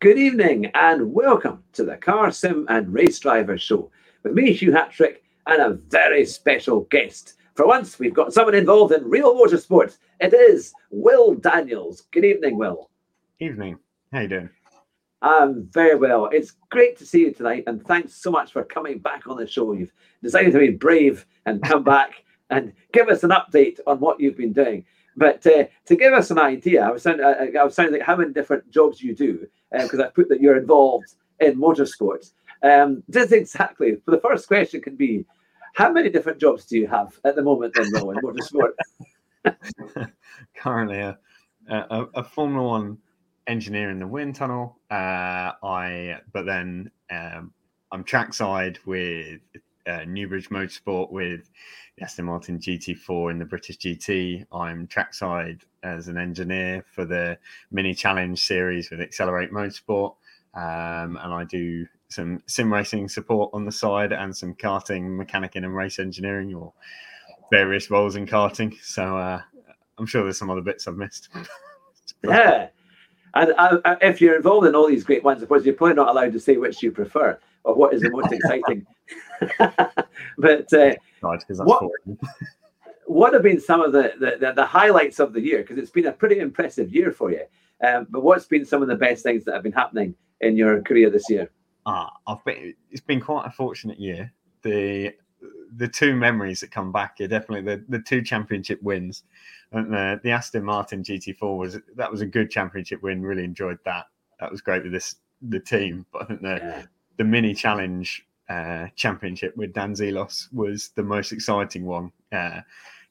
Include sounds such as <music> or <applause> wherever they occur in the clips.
Good evening and welcome to the Car Sim and Race Driver Show with me, Hugh Hattrick, and a very special guest. For once, we've got someone involved in real motorsports. It is Will Daniels. Good evening, Will. Evening. How you doing? I'm very well. It's great to see you tonight, and thanks so much for coming back on the show. You've decided to be brave and come <laughs> back and give us an update on what you've been doing. But uh, to give us an idea, I was sounding, I, I was sounding like how many different jobs you do, because um, I put that you're involved in motorsports. Um, just exactly. For the first question can be, how many different jobs do you have at the moment in, in motorsport? <laughs> <laughs> Currently, a, a, a, Formula One engineer in the wind tunnel. Uh, I, but then um, I'm trackside with uh, Newbridge Motorsport with the Aston Martin GT4 in the British GT. I'm trackside as an engineer for the Mini Challenge series with Accelerate Motorsport, um, and I do some sim racing support on the side and some karting, mechanicing, and race engineering, or various roles in karting. So uh, I'm sure there's some other bits I've missed. <laughs> yeah. And uh, uh, if you're involved in all these great ones, of course, you're probably not allowed to say which you prefer or what is the most <laughs> exciting. <laughs> but uh, what, what have been some of the, the, the highlights of the year? Because it's been a pretty impressive year for you. Um, but what's been some of the best things that have been happening in your career this year? Ah, I've been. It's been quite a fortunate year. The the two memories that come back are definitely the, the two championship wins. And the, the Aston Martin GT4 was that was a good championship win. Really enjoyed that. That was great with this the team. But I think the yeah. the mini challenge uh, championship with Dan Zelos was the most exciting one uh,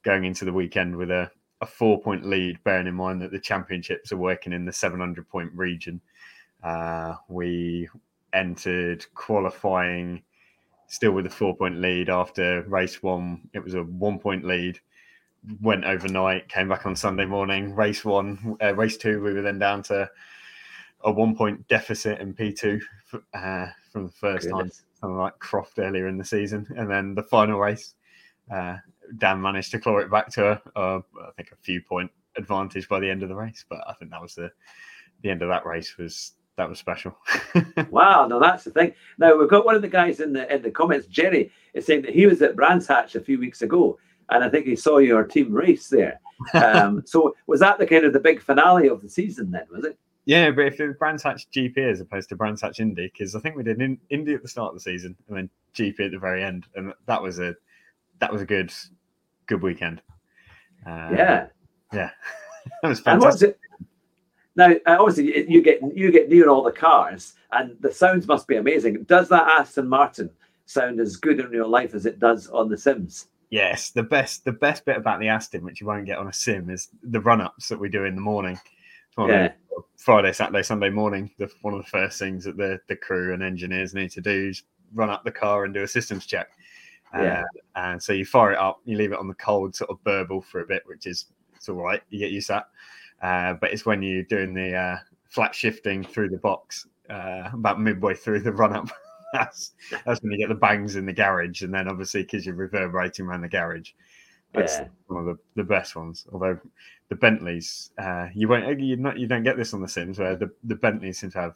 going into the weekend with a, a four point lead, bearing in mind that the championships are working in the 700 point region. Uh, we entered qualifying still with a four point lead after race one. It was a one point lead. Went overnight, came back on Sunday morning. Race one, uh, race two, we were then down to a one point deficit in P2 uh, from the first Goodness. time, something like Croft earlier in the season. And then the final race, uh, Dan managed to claw it back to a, I think a few point advantage by the end of the race. But I think that was the the end of that race was that was special. <laughs> wow, no, that's the thing. Now we've got one of the guys in the in the comments, Jerry, is saying that he was at Brands Hatch a few weeks ago, and I think he saw your team race there. <laughs> Um, so was that the kind of the big finale of the season then? Was it? Yeah, but if it was Brands Hatch GP as opposed to Brands Hatch Indy, because I think we did in, Indy at the start of the season and then GP at the very end, and that was a that was a good good weekend. Uh, yeah, yeah, <laughs> that was fantastic. Now, uh, obviously, you get you get near all the cars, and the sounds must be amazing. Does that Aston Martin sound as good in real life as it does on the Sims? Yes, the best the best bit about the Aston, which you won't get on a sim, is the run ups that we do in the morning. Yeah. Friday, Saturday, Sunday morning. The, one of the first things that the the crew and engineers need to do is run up the car and do a systems check. Yeah. Uh, and so you fire it up, you leave it on the cold sort of burble for a bit, which is it's all right. You get used to that. Uh, but it's when you're doing the uh, flat shifting through the box uh, about midway through the <laughs> run up. that's that's when you get the bangs in the garage, and then obviously because you're reverberating around the garage, that's yeah. one of the, the best ones. Although the Bentleys, uh, you won't you not you don't get this on the Sims where the the Bentleys seem to have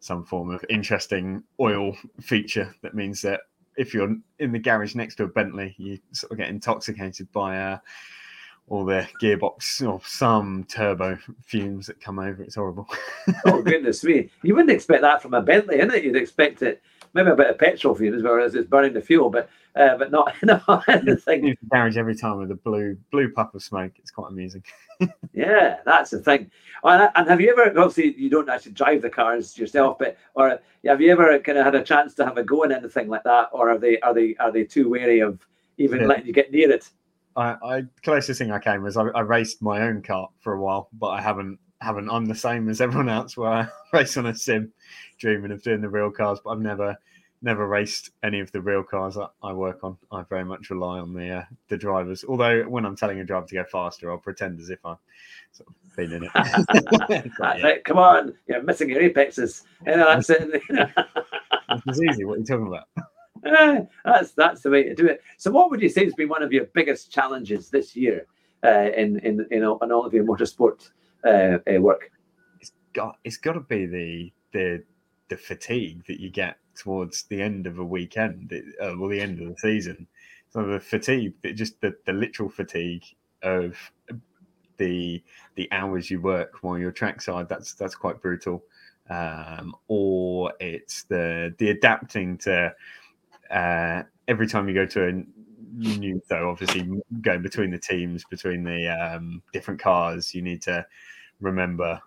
some form of interesting oil feature that means that if you're in the garage next to a Bentley, you sort of get intoxicated by uh, all the gearbox or some turbo fumes that come over. It's horrible. <laughs> oh goodness me! You wouldn't expect that from a Bentley, innit? You'd expect it maybe a bit of petrol fumes, whereas it's burning the fuel, but uh, but not no anything. Garage every time with a blue blue puff of smoke. It's quite amusing. <laughs> yeah, that's the thing. And, and have you ever? Obviously, you don't actually drive the cars yourself, but or have you ever kind of had a chance to have a go in anything like that, or are they are they are they too wary of even yeah. letting you get near it? I, I closest thing I came was I, I, raced my own kart for a while, but I haven't haven't. I'm the same as everyone else where I <laughs> race on a sim, dreaming of doing the real cars, but I've never never raced any of the real cars I, I work on. I very much rely on the uh, the drivers. Although when I'm telling a driver to go faster, I'll pretend as if I'm sort of been in it. <laughs> <laughs> yeah. Come on, you're missing your apexes. You know, that's it. <laughs> it's easy. What are you talking about? that's that's the way to do it. So, what would you say has been one of your biggest challenges this year uh, in in in all, in all of your motorsport uh, uh, work? It's got it's got to be the the the fatigue that you get towards the end of a weekend, uh, well, the end of the season. So the fatigue, just the, the literal fatigue of the the hours you work while you're trackside. That's that's quite brutal. Um, or it's the the adapting to uh, every time you go to a new so obviously going between the teams between the um, different cars you need to remember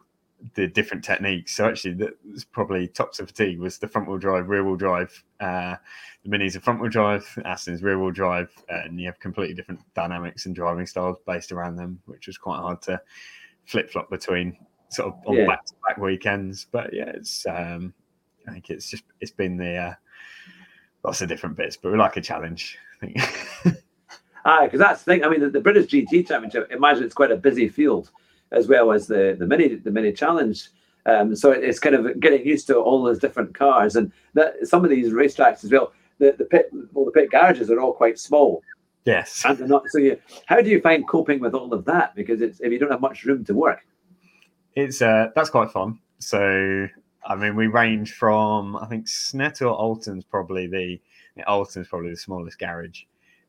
the different techniques. So actually, that's probably tops of fatigue was the front wheel drive, rear wheel drive. Uh, the Minis are front wheel drive, Aston's rear wheel drive, and you have completely different dynamics and driving styles based around them, which was quite hard to flip flop between sort of on back to back weekends. But yeah, it's um, I think it's just it's been the uh, lots of different bits, but we like a challenge. I think. <laughs> Ah, because that's the thing. I mean, the, the British GT Championship. Imagine it's quite a busy field as well as the the mini the mini challenge. Um, so it's kind of getting used to all those different cars and that some of these racetracks as well. The the pit well the pit garages are all quite small. Yes, and they're not. So you, how do you find coping with all of that? Because it's if you don't have much room to work. It's uh that's quite fun. So I mean, we range from I think Snetter or Oulton's probably the Oulton's probably the smallest garage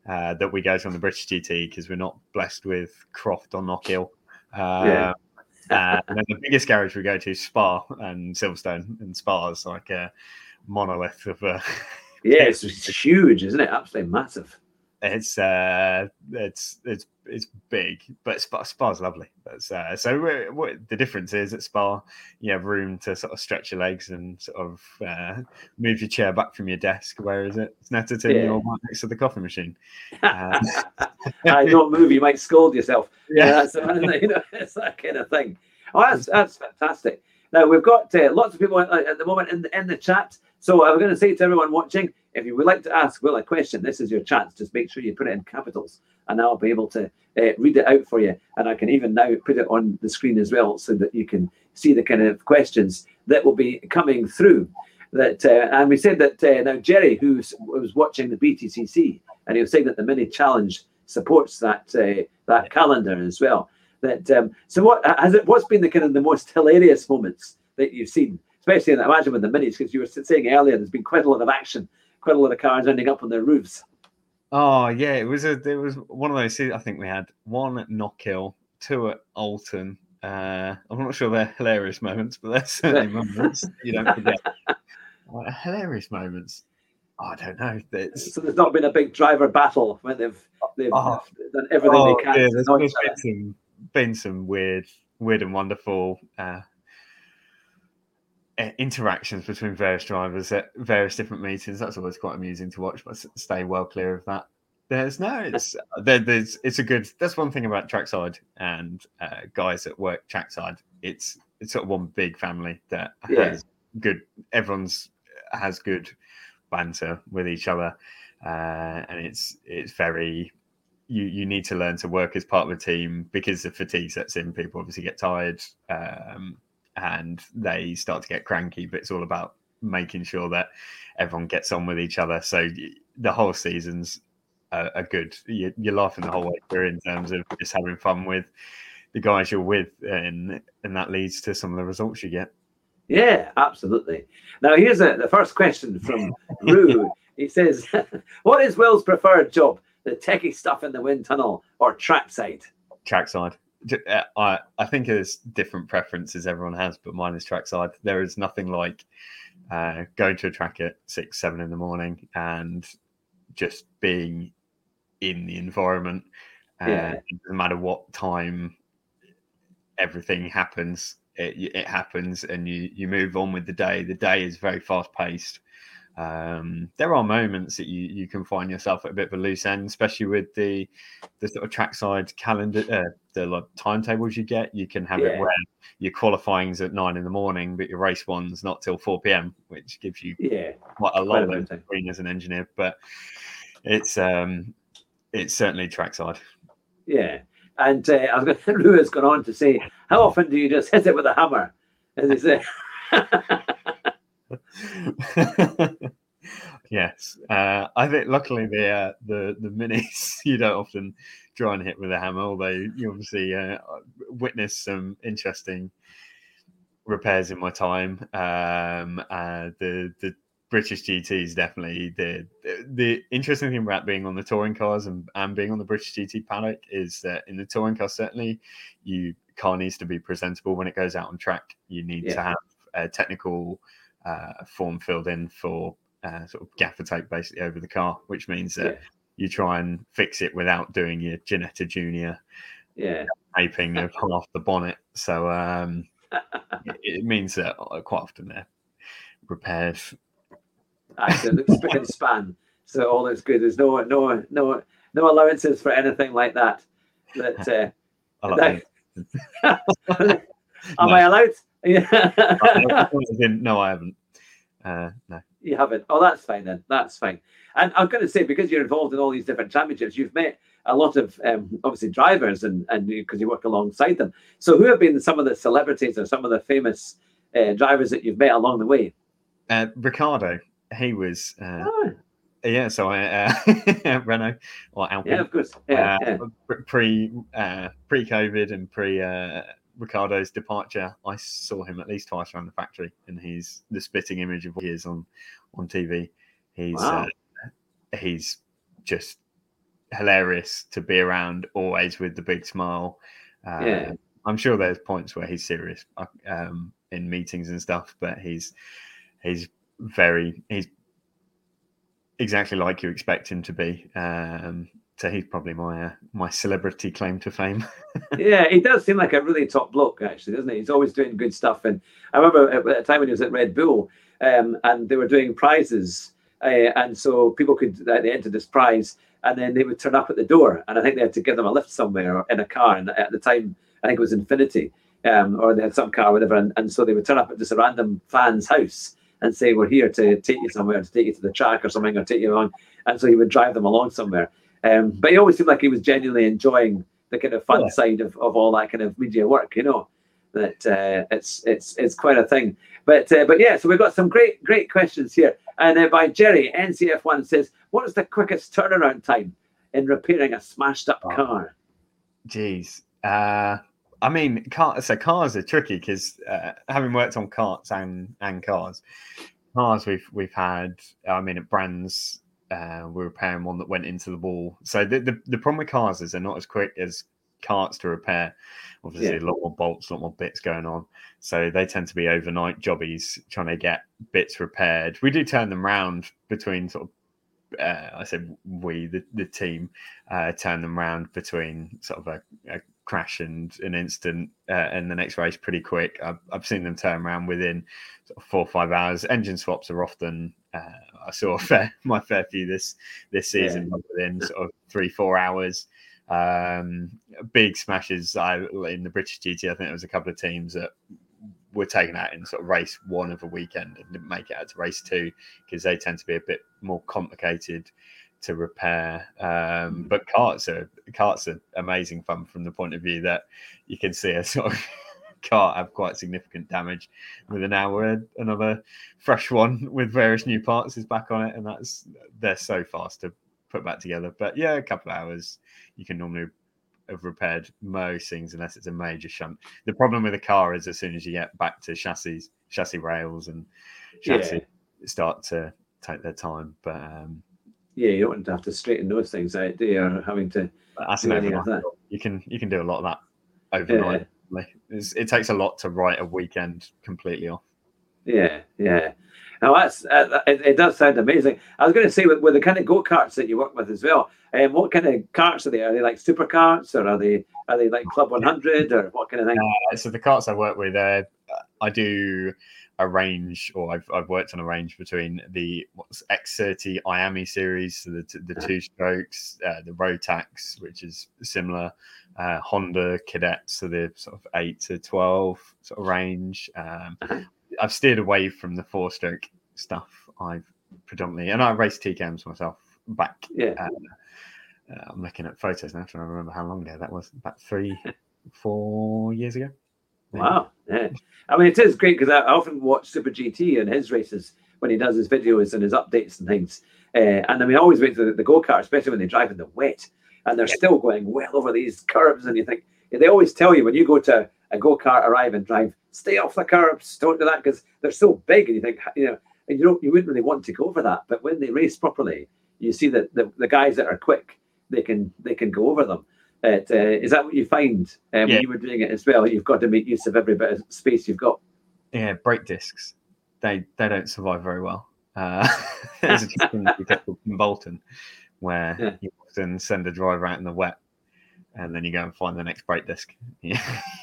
uh, that we go to on the British GT because we're not blessed with Croft or Knockhill. Uh, yeah. and then the biggest garage we go to is Spa and Silverstone, and Spa is like a monolith of a. yeah, it's, <laughs> it's huge, isn't it? Absolutely massive. It's uh, it's it's it's big, but Spa Spa's lovely. That's uh, so what the difference is at Spa, you have room to sort of stretch your legs and sort of uh, move your chair back from your desk. Whereas at Snetterton, yeah. you're right next to the coffee machine. <laughs> Uh, I don't move, you might scold yourself. <laughs> Yeah, yeah <laughs> you know, it's that kind of thing. Oh, that's that's fantastic. Now we've got uh, lots of people at the moment in the, in the chat. So I'm going to say to everyone watching, if you would like to ask Will a question, this is your chance. Just make sure you put it in capitals, and I'll be able to uh, read it out for you. And I can even now put it on the screen as well, so that you can see the kind of questions that will be coming through. That uh, and we said that uh, now Jerry, who was watching the BTCC, and he was saying that the mini challenge supports that that calendar as well. That um, so what has it? What's been the kind of the most hilarious moments that you've seen, especially in imagine with the minis? Because you were saying earlier, there's been quite a lot of action, quite a lot of cars ending up on their roofs. Oh yeah, it was a it was one of those. I think we had one at Knockhill, two at Oulton. Uh, I'm not sure they're hilarious moments, but they're certainly <laughs> moments you don't forget. hilarious moments. Oh, I don't know. It's... So there's not been a big driver battle when they've they've oh, done everything oh, they can. Yeah, there's been some, been some weird, weird and wonderful uh, interactions between various drivers at various different meetings. That's always quite amusing to watch, but stay well clear of that. There's no, it's there, there's it's a good. That's one thing about trackside and uh, guys that work trackside. It's it's sort of one big family that yeah. has good. Everyone's has good banter with each other, uh, and it's it's very you you need to learn to work as part of a team because the fatigue sets in. People obviously get tired um, and they start to get cranky, but it's all about making sure that everyone gets on with each other. So the whole season's a, a good. You, you're laughing the whole way through in terms of just having fun with the guys you're with, and and that leads to some of the results you get. Yeah, absolutely. Now here's a, the first question from Rue. he says, <laughs> "What is Will's preferred job? The techie stuff in the wind tunnel or trackside?" Trackside. Uh, I I think there's different preferences everyone has, but mine is trackside. There is nothing like uh, going to a track at six, seven in the morning and just being in the environment. Uh, yeah. It doesn't matter what time everything happens it, it happens and you you move on with the day. The day is very fast paced. Um, there are moments that you, you can find yourself at a bit of a loose end, especially with the the sort of trackside calendar, uh, the like, timetables you get. You can have yeah. it where your qualifying's at nine in the morning, but your race one's not till four p.m., which gives you yeah quite a lot of green as an engineer. But it's um it's certainly trackside. Yeah, and uh, I was going <laughs> to, Lou has gone on to say, How often do you just hit it with a hammer? As he said. <laughs> <laughs> yes, uh, I think luckily the uh, the the minis <laughs> you don't often try and hit with a hammer, although you obviously uh, witness some interesting repairs in my time. Um, uh, the the British GT is definitely the the interesting thing about being on the touring cars and, and being on the British GT paddock is that in the touring car certainly you car needs to be presentable when it goes out on track. You need yeah. to have a technical uh, form filled in for uh, sort of gaffer tape basically over the car, which means that yeah. you try and fix it without doing your Ginetta Junior yeah taping of <laughs> half the bonnet. So um, it, <laughs> it, means that uh, quite often they're repaired. Actually, the spick <laughs> and span, so all is good. There's no no no no allowances for anything like that. That uh, I like that, am no. I allowed? Yeah. no, I haven't. Uh, no. You haven't. Oh, that's fine then. That's fine. And I'm going to say because you're involved in all these different championships, you've met a lot of um, obviously drivers and and because you work alongside them. So who have been some of the celebrities or some of the famous uh, drivers that you've met along the way? Uh, Ricciardo. He was. Uh, oh. Yeah, so I uh, <laughs> Renault or Alpine. Yeah, of course. Yeah, uh, yeah. Pre uh, pre COVID and pre Ricciardo's departure, I saw him at least twice around the factory, and he's the spitting image of what he is on on TV. He's wow. uh, he's just hilarious to be around, always with the big smile. Uh, yeah. I'm sure there's points where he's serious uh, um, in meetings and stuff, but he's he's very he's exactly like you expect him to be. Um, so he's probably my uh, my celebrity claim to fame. <laughs> yeah, he does seem like a really top bloke, actually, doesn't he? He's always doing good stuff. And I remember at the time when he was at Red Bull, um, and they were doing prizes, uh, and so people could uh, they entered this prize, and then they would turn up at the door, and I think they had to give them a lift somewhere or in a car. And at the time, I think it was Infiniti, um, or they had some car, whatever, and, and so they would turn up at just a random fan's house and say, "We're here to take you somewhere, to take you to the track or something, or take you along." And so he would drive them along somewhere um, but he always seemed like he was genuinely enjoying the kind of fun yeah. side of, of all that kind of media work, you know. That uh, it's it's it's quite a thing. But uh, but yeah, so we've got some great great questions here. And uh, by Jerry NCF1 says, "What is the quickest turnaround time in repairing a smashed up oh. car?" Jeez, uh, I mean, car, so cars are tricky because uh, having worked on karts and and cars, cars we've we've had. I mean, at brands uh, we're repairing one that went into the wall. So the, the, the problem with cars is they're not as quick as karts to repair. Obviously, yeah. a lot more bolts, a lot more bits going on. So they tend to be overnight jobbies trying to get bits repaired. We do turn them round between sort of. Uh, I said we, the, the team, uh, turn them round between sort of a, a crash and an instant uh, and the next race pretty quick. I've, I've seen them turn around within sort of four or five hours. Engine swaps are often uh, I saw fair, <laughs> my fair few this this season yeah. within sort of three four hours. Um, big smashes. I in the British GT. I think there was a couple of teams that were taken out in sort of race one of a weekend and didn't make it out to race two because they tend to be a bit more complicated to repair. Um, mm. but karts are karts are amazing fun from the point of view that you can see a sort of <laughs> car have quite significant damage. With an hour, another fresh one with various new parts is back on it, and that's they're so fast to put back together. But yeah, a couple of hours you can normally have repaired most things unless it's a major shunt. The problem with a car is as soon as you get back to chassis, chassis rails and chassis yeah. start to take their time. But um, yeah, you don't want to have to straighten those things out, do you? Or having to that's an overnight. You can you can do a lot of that overnight. Yeah it takes a lot to write a weekend completely off. Yeah, yeah. Now that's uh, it, it, does sound amazing. I was going to say with, with the kind of go karts that you work with as well. Um, what kind of karts are they? Are they like super karts or are they are they like Club 100 or what kind of thing? Uh, so the karts I work with, uh, I do a range, or I've, I've worked on a range between the what's X30 IAME series, so the, the two strokes, uh, the Rotax, which is similar, uh, Honda Cadets, so the sort of eight to twelve sort of range. Um, uh-huh. I've steered away from the four stroke stuff. I've predominantly, and I raced TKMs myself back. Yeah. Uh, uh, I'm looking at photos now, trying to remember how long ago that was. About three, <laughs> four years ago. Wow. Yeah. I mean, it is great because I often watch Super GT and his races when he does his videos and his updates and things. Uh, and I mean, I always wait for the, the go kart, especially when they drive in the wet and they're still going well over these curves. And you think they always tell you when you go to a go kart arrive and drive, stay off the curbs, don't do that because they're so big, and you think you know, and you don't, you wouldn't really want to go over that. But when they race properly, you see that the, the guys that are quick, they can they can go over them. Uh, is that what you find um, Yeah. when you were doing it as well? You've got to make use of every bit of space you've got. Yeah, brake discs. They they don't survive very well. Uh, <laughs> there's a track in Newcastle in Bolton where Yeah. you often send a driver out in the wet, and then you go and find the next brake disc. <laughs> You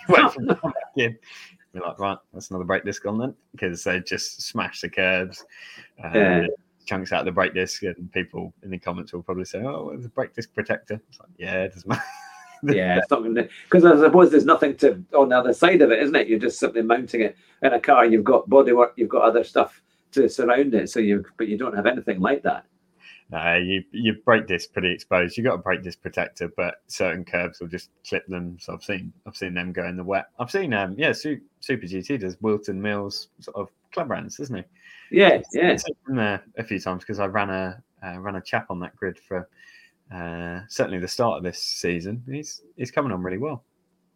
wait for them to come back in. You're like, right, that's another brake disc on then, because they just smash the curbs, uh, Yeah. chunks out of the brake disc, and people in the comments will probably say, "Oh, the brake disc protector." It's like, yeah, it doesn't matter. <laughs> Yeah, it's not going to because I suppose there's nothing to on the other side of it, isn't it? You're just simply mounting it in a car. You've got bodywork, you've got other stuff to surround it, so you but you don't have anything like that. No, you your brake disc pretty exposed. You got a brake disc protector, but certain curves will just clip them. So I've seen I've seen them go in the wet. I've seen um yeah, Su- Super GT does Whilton Mills sort of club runs, doesn't he? Yeah, yeah, I've seen him there a few times because I ran a uh, ran a chap on that grid for uh, certainly the start of this season. He's he's coming on really well.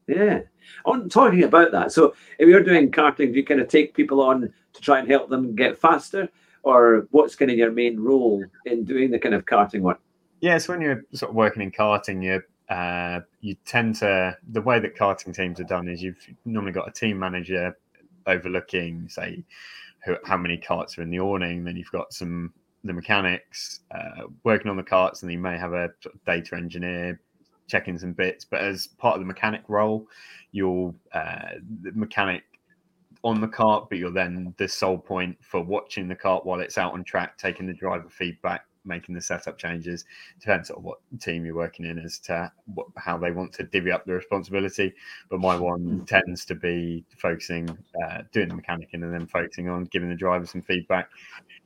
yeah. On talking about that, so if you're doing karting, do you kind of take people on to try and help them get faster, or what's kind of your main role in doing the kind of karting work? Yeah, so when you're sort of working in karting, you uh, you tend to the way that karting teams are done is you've normally got a team manager overlooking, say, who, how many karts are in the awning. Then you've got some the mechanics uh, working on the karts, and you may have a data engineer checking some bits. But as part of the mechanic role, you're uh, the mechanic on the kart, but you're then the sole point for watching the kart while it's out on track, taking the driver feedback, making the setup changes. Depends on what team you're working in as to what, how they want to divvy up the responsibility. But my one tends to be focusing, uh, doing the mechanicing, and then focusing on giving the driver some feedback,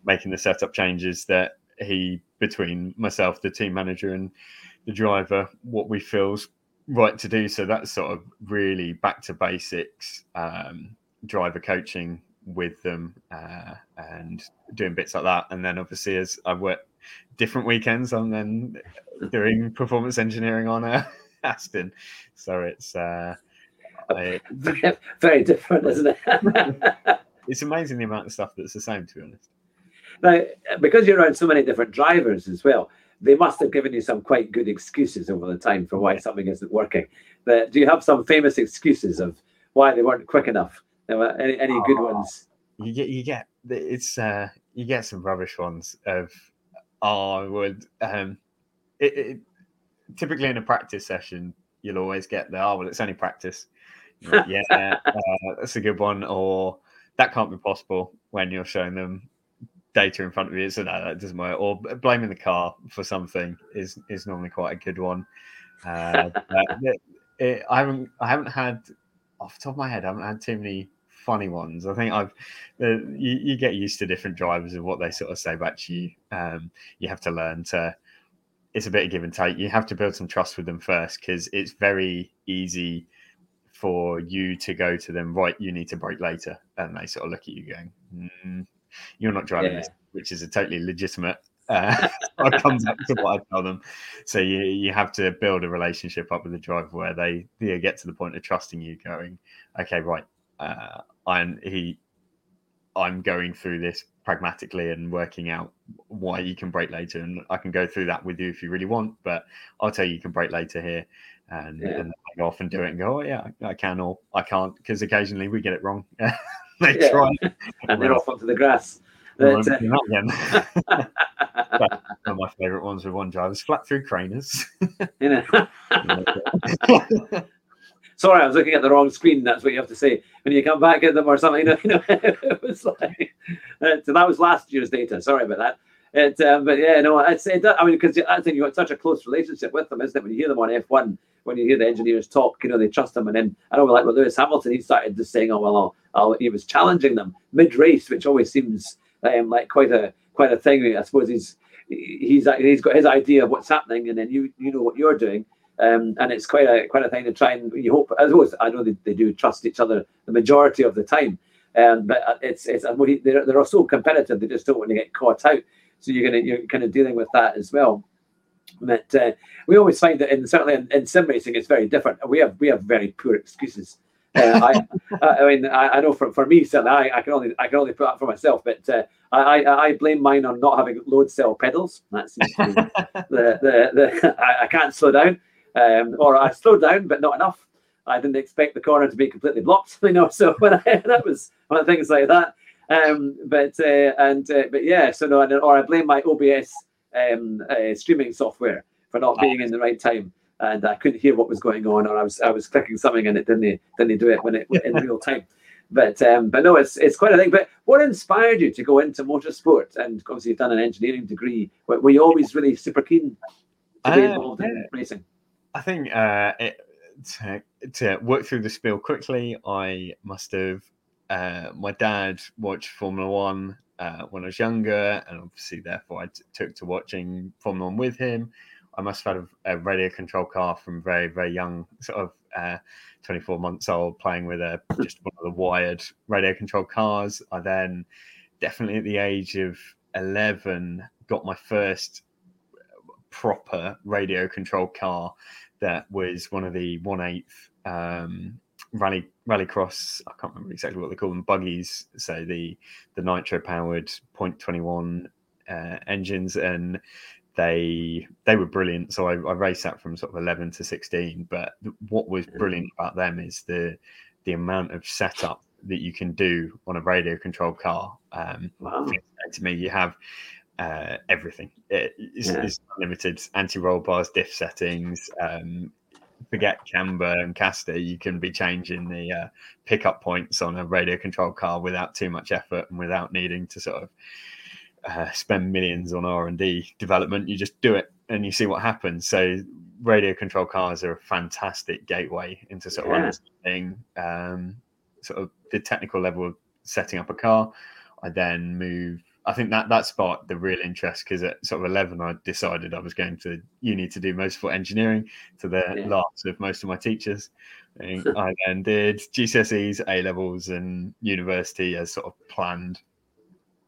making the setup changes that he between myself, the team manager, and the driver, what we feels right to do. So that's sort of really back to basics. Um, driver coaching with them uh, and doing bits like that. And then obviously, as I work different weekends, I'm then doing performance engineering on uh, <laughs> Aston. So it's uh, I, <laughs> Very different, isn't it? <laughs> it's amazing the amount of stuff that's the same. To be honest, Now, because you're around so many different drivers as well, they must have given you some quite good excuses over the time for why something isn't working. But do you have some famous excuses of why they weren't quick enough? Any, any good ones? you get you get it's uh, you get some rubbish ones of I would um, it, it, typically in a practice session you'll always get the oh well it's only practice. <laughs> Yeah uh, that's a good one or that can't be possible when you're showing them data in front of you so no that doesn't work. Or blaming the car for something is is normally quite a good one. Uh, <laughs> but it, it, I haven't I haven't had off the top of my head I haven't had too many funny ones I think I've uh, you, you get used to different drivers and what they sort of say back to you um, you have to learn to it's a bit of give and take you have to build some trust with them first because it's very easy for you to go to them right you need to brake later and they sort of look at you going mm, you're not driving Yeah. this which is a totally legitimate uh, <laughs> I come back to what I tell them. So you you have to build a relationship up with the driver where they they get to the point of trusting you, going, okay, right, uh, I'm he, I'm going through this pragmatically and working out why you can brake later, and I can go through that with you if you really want. But I'll tell you, you can brake later here, and, Yeah. and I go off and do it and go, oh yeah, I can or I can't, because occasionally we get it wrong. <laughs> they Yeah. try And <laughs> they're off onto the grass. <laughs> But, again. One of my favourite ones with one driver is flat through craners. uh, you know, sorry, I was looking at the wrong screen. That's what you have to say when you come back at them or something. <laughs> You know, it was like uh, so that was last year's data. Sorry about that. It, um, but yeah, no, I'd say that. I mean, because I think you've got such a close relationship with them, isn't it? When you hear them on F1, when you hear the engineers talk, you know, they trust them. And then I know, like with Lewis Hamilton, he started just saying, "Oh well, I'll, I'll, he was challenging them mid-race," which always seems um, like quite a quite a thing. I suppose he's he's he's got his idea of what's happening, and then you you know what you're doing. Um, and it's quite a quite a thing to try and you hope. I suppose I know they, they do trust each other the majority of the time, um, but uh, it's it's they're they're so competitive they just don't want to get caught out. So you're gonna you're kind of dealing with that as well. But uh, we always find that in certainly in, in sim racing it's very different. We have we have very poor excuses uh, <laughs> I, I mean, I, I know for, for me, certainly, I, I can only I can only put that for myself, but uh, I, I, I blame mine on not having load cell pedals. That seems to be <laughs> the, the, the <laughs> I, I can't slow down, um, or I slowed down, but not enough. I didn't expect the corner to be completely blocked, <laughs> you know. So when I, <laughs> that was one of the things like that. Um, but uh, and uh, but yeah, so no, or I blame my OBS um, uh, streaming software for not being in the right time, and I couldn't hear what was going on, or I was I was clicking something and it didn't didn't do it when it <laughs> in real time. But um, but no, it's it's quite a thing. But what inspired you to go into motorsport? And obviously, you've done an engineering degree. Were, were you always really super keen to be involved in racing? I think uh, it, to, to work through the spiel quickly, I must have. Uh, my dad watched Formula One uh, when I was younger, and obviously, therefore, I t- took to watching Formula One with him. I must have had a, a radio control car from very, very young, sort of uh, 24 months old, playing with a just one of the wired radio control cars. I then, definitely at the age of 11, got my first proper radio control car that was one of the one eighth um, rally rallycross. I can't remember exactly what they call them. Buggies, so the the nitro powered point twenty one uh, engines, and they they were brilliant. So I, I raced that from sort of eleven to sixteen. But what was brilliant about them is the the amount of setup that you can do on a radio controlled car. Um, wow. To me, you have uh, everything. It, it's, yeah. it's, unlimited anti-roll bars, diff settings. Um, forget camber and caster. You can be changing the uh, pickup points on a radio control car without too much effort and without needing to sort of uh, spend millions on R and D development. You just do it and you see what happens. So radio control cars are a fantastic gateway into sort of yeah. understanding um, sort of the technical level of setting up a car. I then move I think that that sparked the real interest because at sort of 11, I decided I was going to uni to do motorsport engineering to the yeah. laughs of most of my teachers. I <laughs> then did GCSEs, A levels, and university as sort of planned,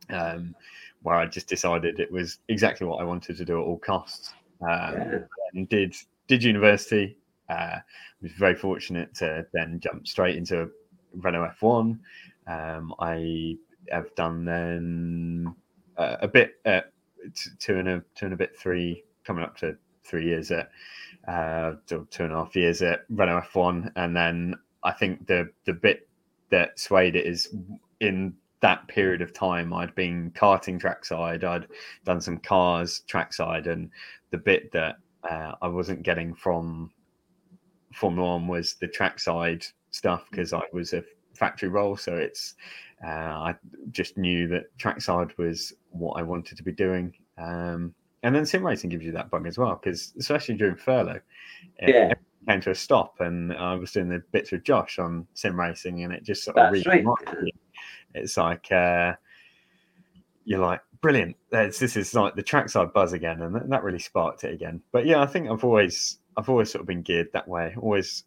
um, where I just decided it was exactly what I wanted to do at all costs. Um, yeah. And did did university. Uh, was very fortunate to then jump straight into Renault F1. Um, I have done then uh, a bit uh, two and a two and a bit three coming up to three years at uh, two and a half years at Renault F1, and then I think the the bit that swayed it is in that period of time I'd been karting trackside, I'd done some cars trackside, and the bit that uh, I wasn't getting from Formula One was the trackside stuff because I was a factory role, so it's uh, I just knew that trackside was what I wanted to be doing. Um, and then sim racing gives you that bug as well, because especially during furlough, yeah. it came to a stop, and I was doing the bits with Josh on sim racing, and it just sort of really right. It's like uh, you're like brilliant. This is like the trackside buzz again, and that, that really sparked it again. But yeah, I think I've always I've always sort of been geared that way. Always,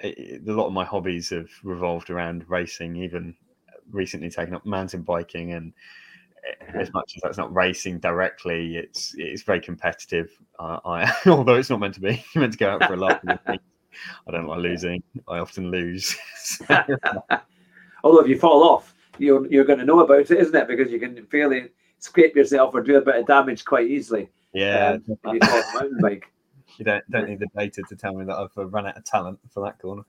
it, a lot of my hobbies have revolved around racing, even recently taken up mountain biking, and eh, as much as that's not racing directly, it's it's very competitive. Uh, I <laughs> although it's not meant to be, you're <laughs> meant to go out for a laugh. I don't like losing. I often lose. <laughs> although if you fall off, you're you're going to know about it, isn't it? Because you can fairly scrape yourself or do a bit of damage quite easily. Yeah, um, you mountain bike. You don't don't need the data to tell me that I've run out of talent for that corner.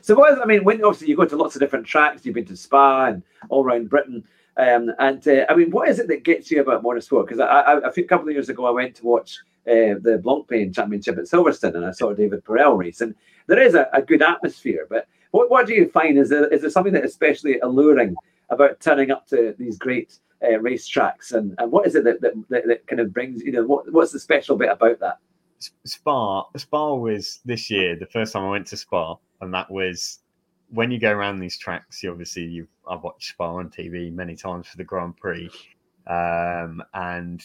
So what is, I mean, when obviously you go to lots of different tracks, you've been to Spa and all around Britain. Um, and uh, I mean, what is it that gets you about motorsport? Because I, I, a couple of years ago, I went to watch uh, the Blancpain Championship at Silverstone, and I saw David Perel race, and there is a, a, good atmosphere. But what, what do you find is there, is there something that is especially alluring about turning up to these great uh, race tracks, and, and what is it that, that, that, that kind of brings you know what, what's the special bit about that? Spa Spa was this year the first time I went to Spa, and that was when you go around these tracks. You obviously you I've watched Spa on TV many times for the Grand Prix, um, and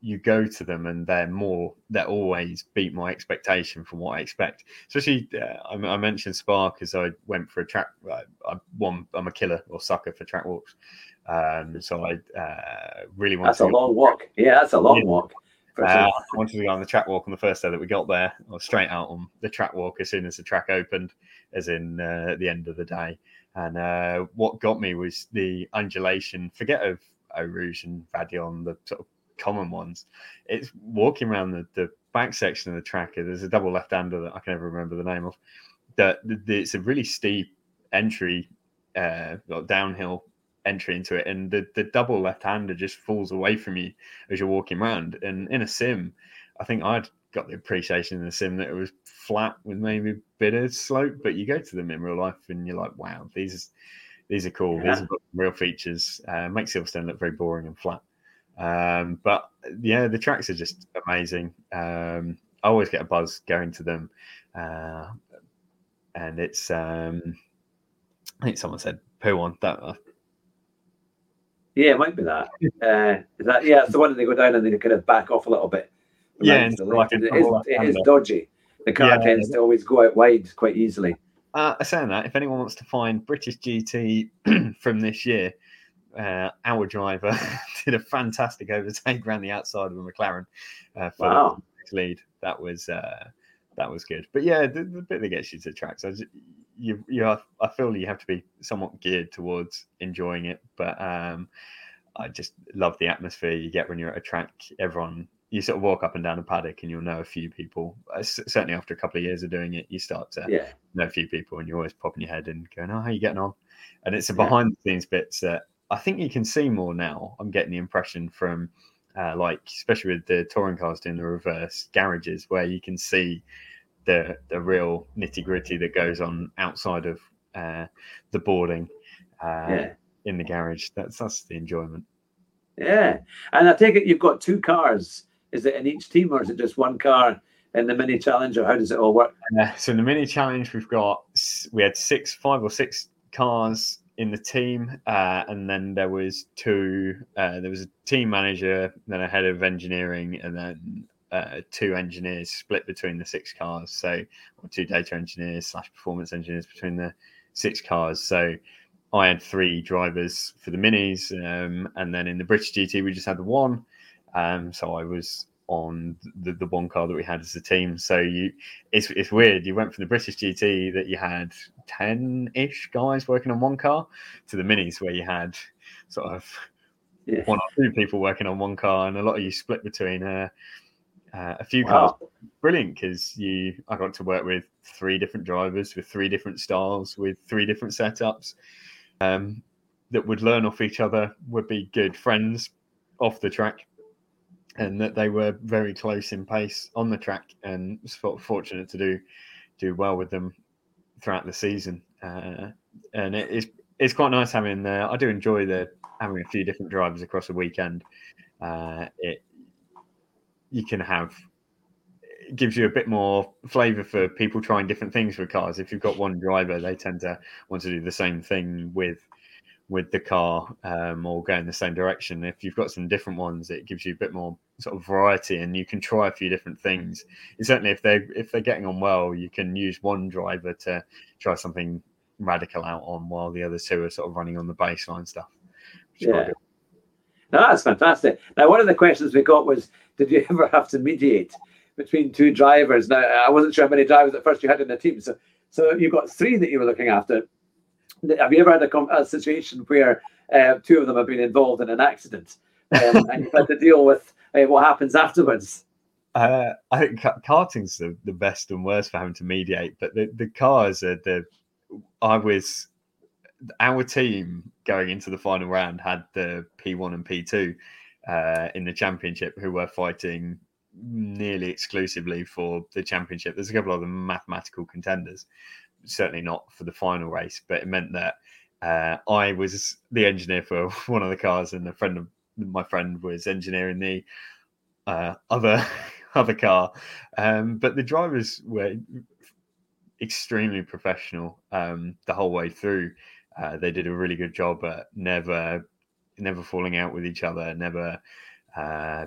you go to them and they're more they're always beat my expectation from what I expect. Especially uh, I, I, mentioned Spa because I went for a track. I, I one I'm a killer or sucker for track walks. Um, so I uh, really want. That's a long walk. Yeah, that's a long yeah. walk Uh. I wanted to go on the track walk on the first day that we got there, or straight out on the track walk as soon as the track opened, as in uh, at the end of the day. And uh, what got me was the undulation. Forget of Eau Rouge and Raidillon, the sort of common ones. It's walking around the, the back section of the track. There's a double left-hander that I can never remember the name of. That it's a really steep entry, uh, downhill entry into it, and the, the double left-hander just falls away from you as you're walking around. And in a sim, I think I'd got the appreciation in the sim that it was flat with maybe a bit of slope, but you go to them in real life and you're like, wow, these these are cool. Yeah. These are real features. Uh, makes Silverstone look very boring and flat. Um, but yeah, the tracks are just amazing. Um, I always get a buzz going to them, uh, and it's. Um, I think someone said Pouhon that. Yeah, it might be that. Uh, is that yeah, it's the one that they go down and they kind of back off a little bit. Yeah, Right and like it, is, it is dodgy. The car Yeah. tends to always go out wide quite easily. Uh, saying that, if anyone wants to find British GT <clears throat> from this year, uh, our driver <laughs> did a fantastic overtake around the outside of a McLaren uh, for Wow. the lead. That was uh, that was good. But yeah, the, the bit that gets you to tracks, I just, you you have, I feel you have to be somewhat geared towards enjoying it. But um, I just love the atmosphere you get when you're at a track. Everyone. You sort of walk up and down a paddock, and you'll know a few people. Uh, certainly, after a couple of years of doing it, you start to Yeah. know a few people and you're always popping your head and going, Oh, how you getting on? And it's the Yeah. behind the scenes bits that I think you can see more now. I'm getting the impression from uh, like especially with the touring cars doing the reverse garages where you can see the the real nitty gritty that goes on outside of uh, the boarding uh, Yeah. in the garage. That's that's the enjoyment. Yeah. And I take it you've got two cars. Is it in each team or is it just one car in the mini challenge or how does it all work? Uh, so in the mini challenge, we've got we had six, five or six cars in the team, uh, and then there was two. Uh, there was a team manager, then a head of engineering, and then uh, two engineers split between the six cars. So or two data engineers slash performance engineers between the six cars. So I had three drivers for the minis, um, and then in the British GT we just had the one. Um, so I was on the, the one car that we had as a team. So you, it's it's weird. You went from the British GT that you had ten ish guys working on one car to the minis where you had sort of Yeah. one or two people working on one car, and a lot of you split between uh, uh, a few cars. Brilliant because you, I got to work with three different drivers with three different styles, with three different setups um, that would learn off each other, would be good friends off the track, and that they were very close in pace on the track, and was fortunate to do do well with them throughout the season. Uh, and it is it's quite nice having. Uh, I do enjoy the having a few different drivers across a weekend. Uh, it you can have it gives you a bit more flavor for people trying different things with cars. If you've got one driver, they tend to want to do the same thing with with the car um, or go in the same direction. If you've got some different ones, it gives you a bit more sort of variety, and you can try a few different things. And certainly, if they're if they're getting on well, you can use one driver to try something radical out on, while the other two are sort of running on the baseline stuff. which is quite Yeah. good. No, that's fantastic. Now, one of the questions we got was, did you <laughs> ever have to mediate between two drivers? Now, I wasn't sure how many drivers at first you had in the team, so so you've got three that you were looking after. Have you ever had a, a situation where uh, two of them have been involved in an accident, um, and you've had to deal with uh, what happens afterwards? Uh, I think ka- karting's the, the best and worst for having to mediate, but the, the cars are the. I was our team going into the final round had the P1 and P2 uh, in the championship who were fighting nearly exclusively for the championship. There's a couple of other mathematical contenders, certainly not for the final race, but it meant that uh, I was the engineer for <laughs> one of the cars, and a friend of my friend was engineering the uh, other <laughs> other car. Um, but the drivers were extremely professional um, the whole way through. Uh, they did a really good job at never never falling out with each other, never uh,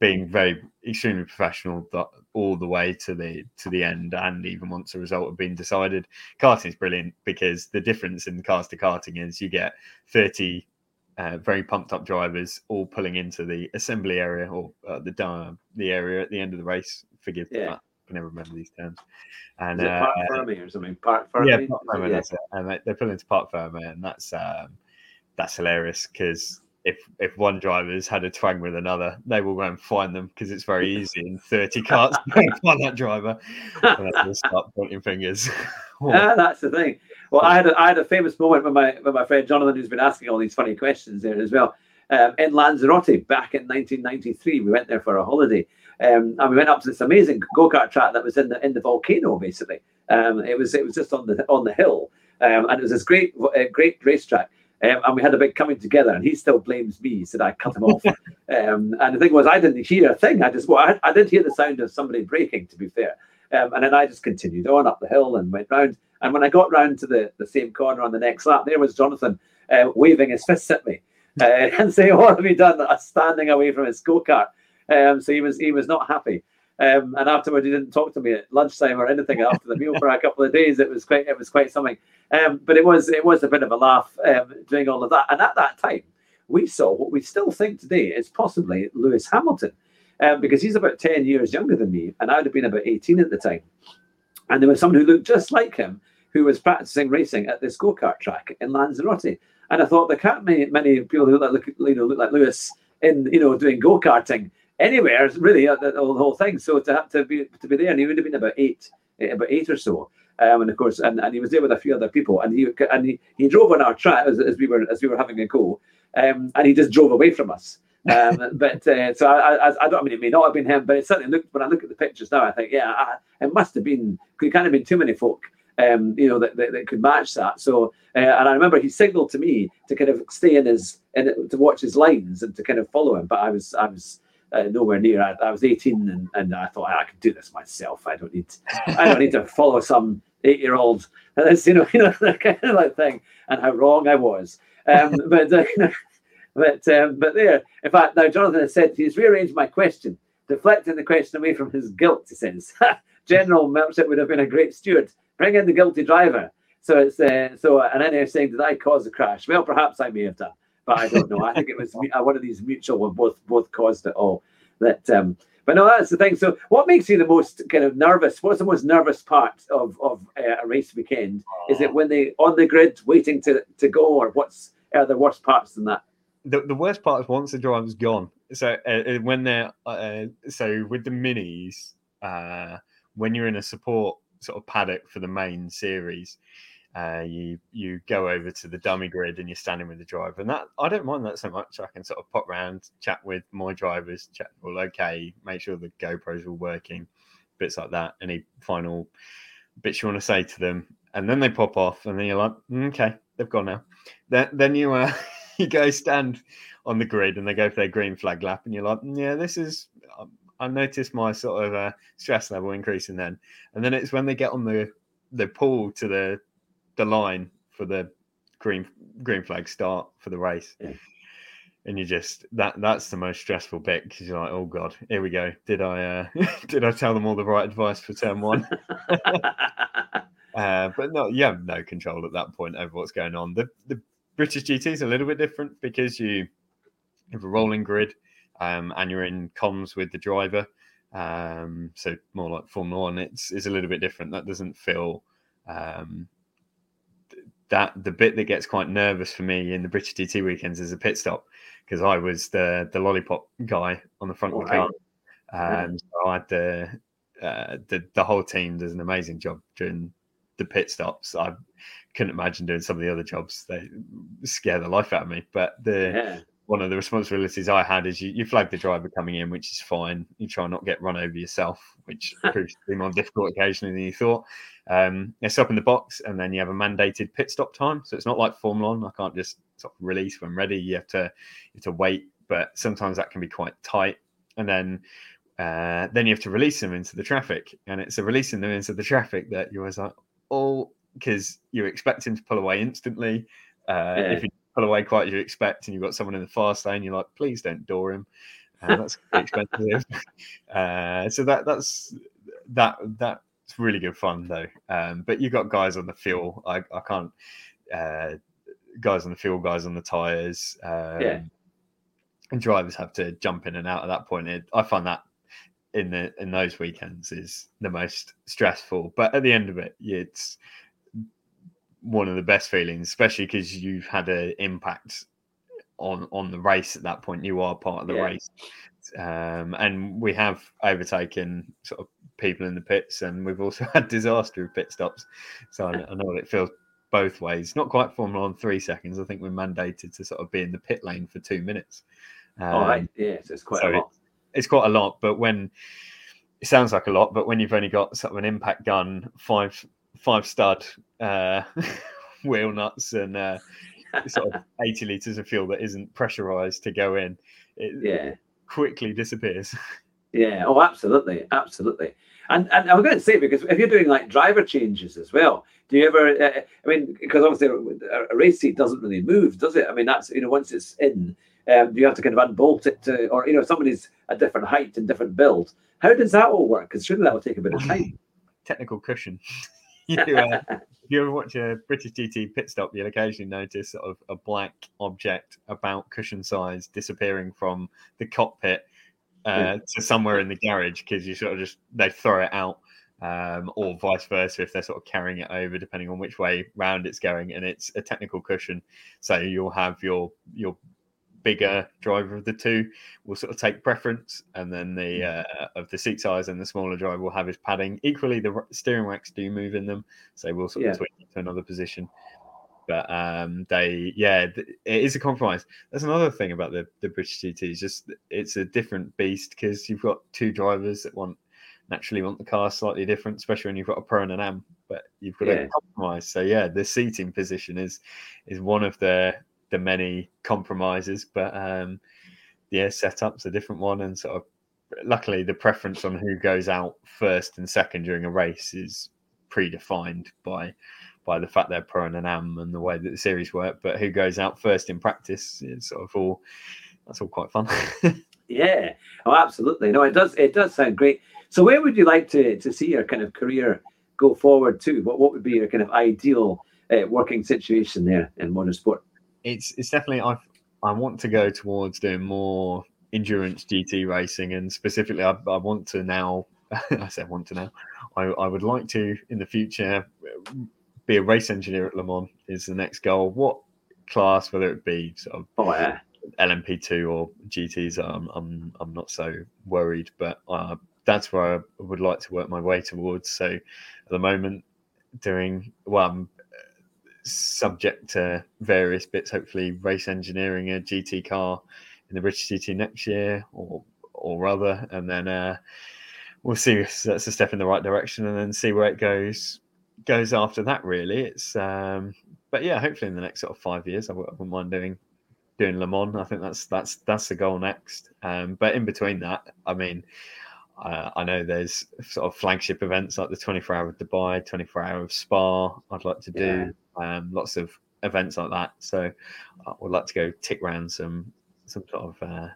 being very extremely professional all the way to the to the end, and even once the result had been decided. Karting is brilliant because the difference in cars to karting is you get thirty uh, very pumped up drivers, all pulling into the assembly area or uh, the uh, the area at the end of the race. Forgive Yeah. that. I can never remember these terms. And Is uh, Parc Fermé or something? Parc Fermé? yeah, Parc Fermé, Yeah. And they, they pull into Parc Fermé, and that's um, that's hilarious because if if one driver's had a twang with another, they will go and find them because it's very easy in thirty <laughs> cars to find that driver. And they'll start pointing fingers. <laughs> Ah, that's the thing. Well, I had a, I had a famous moment with my with my friend Jonathan, who's been asking all these funny questions there as well. Um, in Lanzarote back in 1993, we went there for a holiday, um, and we went up to this amazing go kart track that was in the in the volcano. Basically, um, it was it was just on the on the hill, um, and it was this great uh, great racetrack. Um, and we had a big coming together, and he still blames me. He said I cut him off. <laughs> Um, and the thing was, I didn't hear a thing. I just well, I, I did hear the sound of somebody braking. To be fair, um, and then I just continued on up the hill and went round. And when I got round to the, the same corner on the next lap, there was Jonathan uh, waving his fists at me uh, <laughs> and saying, "What have you done?" Standing away from his go kart. Um, so he was he was not happy. Um, and afterwards, he didn't talk to me at lunchtime or anything after the meal for a couple of days. It was quite it was quite something. Um, but it was it was a bit of a laugh um, doing all of that. And at that time, we saw what we still think today is possibly Lewis Hamilton, um, because he's about ten years younger than me, and I'd have been about eighteen at the time. And there was someone who looked just like him who was practicing racing at this go kart track in Lanzarote. And I thought there can't be many people who look, you know, look like Lewis in you know doing go karting anywhere. Really uh, the, the whole thing. So to have to be to be there, and he would have been about eight, eh, about eight or so. Um, and of course, and, and he was there with a few other people, and he and he, he drove on our track as, as we were as we were having a go, um, and he just drove away from us. Um, <laughs> but uh, so I, I, I don't I mean it may not have been him, but it certainly looked when I look at the pictures now, I think yeah, I, it must have been. There can't have been too many folk um, you know, that, that, that could match that. So, uh, and I remember he signaled to me to kind of stay in his, in, to watch his lines and to kind of follow him. But I was, I was uh, nowhere near. I, I was 18 and, and I thought I could do this myself. I don't need, I don't need to follow some eight-year-old. And that's, you know, <laughs> you know, that kind of like thing. And how wrong I was. Um, <laughs> but, uh, <laughs> but, um, but there, in fact, now Jonathan has said he's rearranged my question, deflecting the question away from his guilt. He says, General Melchett would have been a great steward bring in the guilty driver. So it's uh, so, and then they're saying, did I cause the crash? Well, perhaps I may have done, but I don't know. I think it was uh, one of these mutual where both both caused it all. That, um, but no, that's the thing. So, what makes you the most kind of nervous? What's the most nervous part of of uh, a race weekend? Is it when they on the grid waiting to to go, or what's are the worst parts than that? the, the worst part is once the driver's gone. So uh, uh, when they're uh, so with the minis, uh, when you're in a support sort of paddock for the main series, uh, you you go over to the dummy grid and you're standing with the driver, and that I don't mind that so much. I can sort of pop round, chat with my drivers, chat all okay, make sure the GoPros all working, bits like that. Any final bits you want to say to them, and then they pop off, and then you're like, "Mm, okay, they've gone now. Then then you uh, <laughs> you go stand on the grid and they go for their green flag lap, and you're like, "Mm, yeah, this is. um, I noticed my sort of uh, stress level increasing then, and then it's when they get on the the pull to the the line for the green green flag start for the race. Yeah. And you just that that's the most stressful bit because you're like, oh god, here we go. Did I uh, <laughs> did I tell them all the right advice for turn one? <laughs> <laughs> Uh, but no, you have no control at that point over what's going on. The the British GT is a little bit different because you have a rolling grid um, and you're in comms with the driver. Um, so more like Formula One, it's is a little bit different. That doesn't feel um, that the bit that gets quite nervous for me in the British GT weekends is a pit stop because I was the the lollipop guy on the front of the car. Um, so I had the, uh, the the whole team does an amazing job during the pit stops. I couldn't imagine doing some of the other jobs; they scare the life out of me. But the yeah. One of the responsibilities I had is you, you flag the driver coming in, which is fine. You try not get run over yourself, which <laughs> proves to be more difficult occasionally than you thought. Um, you stop in the box, and then you have a mandated pit stop time. So it's not like Formula One. I can't just sort of release when ready. You have to you have to wait, but sometimes that can be quite tight. And then uh, then you have to release them into the traffic, and it's a releasing them into the traffic that you're always like, oh, because you expect him to pull away instantly. Uh, Yeah. If you pull away quite as you expect, and you've got someone in the fast lane, you're like, please don't door him. Uh, that's <laughs> expensive. uh, so that that's that that's really good fun though. Um, but you've got guys on the fuel. I, I can't. Uh, guys on the field, guys on the tires. Um, Yeah. And drivers have to jump in and out at that point. It, I find that in the in those weekends is the most stressful. But at the end of it, it's one of the best feelings, especially because you've had an impact on on the race at that point. You are part of the Yeah. race, um, and we have overtaken sort of people in the pits, and we've also <laughs> had disaster of pit stops. So I, I know it feels both ways. Not quite Formula One three seconds. I think we're mandated to sort of be in the pit lane for two minutes. Um, All right. Yes, it's quite so a lot. it's quite a lot, but when it sounds like a lot, but when you've only got sort of an impact gun, five five stud uh, <laughs> wheel nuts, and uh, sort of <laughs> eighty liters of fuel that isn't pressurized to go in, it Yeah. quickly disappears. Yeah. Oh, absolutely, absolutely. And and I'm going to say because if you're doing like driver changes as well, do you ever? Uh, I mean, because obviously a, a race seat doesn't really move, does it? I mean, that's you know once it's in, um, do you have to kind of unbolt it to, or you know, if somebody's a different height and different build. How does that all work? Because surely that will take a bit of time. <laughs> Technical cushion. You, uh, if you ever watch a British GT pit stop, you'll occasionally notice sort of a black object about cushion size disappearing from the cockpit uh, to somewhere in the garage because you sort of just they throw it out, um, or vice versa if they're sort of carrying it over, depending on which way round it's going, and it's a technical cushion. So you'll have your your bigger driver of the two will sort of take preference, and then the uh, of the seat size and the smaller driver will have his padding. Equally, the steering racks do move in them, so we'll sort of Yeah. switch to another position. But um, they, yeah, it is a compromise. That's another thing about the the British GT. Is just it's a different beast because you've got two drivers that want naturally want the car slightly different, especially when you've got a pro and an am. But you've got Yeah. to compromise. So yeah, the seating position is is one of the the many compromises. But um, yeah, setup's a different one, and sort of luckily the preference on who goes out first and second during a race is predefined by by the fact they're pro and an am and the way that the series work. But who goes out first in practice is sort of all that's all quite fun. <laughs> Yeah. Oh, absolutely. No, it does. It does sound great. So, where would you like to to see your kind of career go forward to? What What would be your kind of ideal uh, working situation there in motorsport? It's it's definitely I I want to go towards doing more endurance GT racing and specifically I, I want to now <laughs> I said want to now I, I would like to in the future be a race engineer at Le Mans is the next goal what class whether it be sort of Oh, yeah. LMP2 or GTs I'm I'm, I'm not so worried but uh, that's where I would like to work my way towards so at the moment doing well I'm subject to various bits. Hopefully, race engineering a GT car in the British GT next year, or or other, and then uh, we'll see if that's a step in the right direction, and then see where it goes goes after that. Really, it's um, but yeah, hopefully in the next sort of five years, I wouldn't mind doing doing Le Mans. I think that's that's that's the goal next. Um, but in between that, I mean. Uh, I know there's sort of flagship events like the 24 hour of Dubai, 24 hour of Spa. I'd like to do um, lots of events like that. So I would like to go tick around some some sort of uh,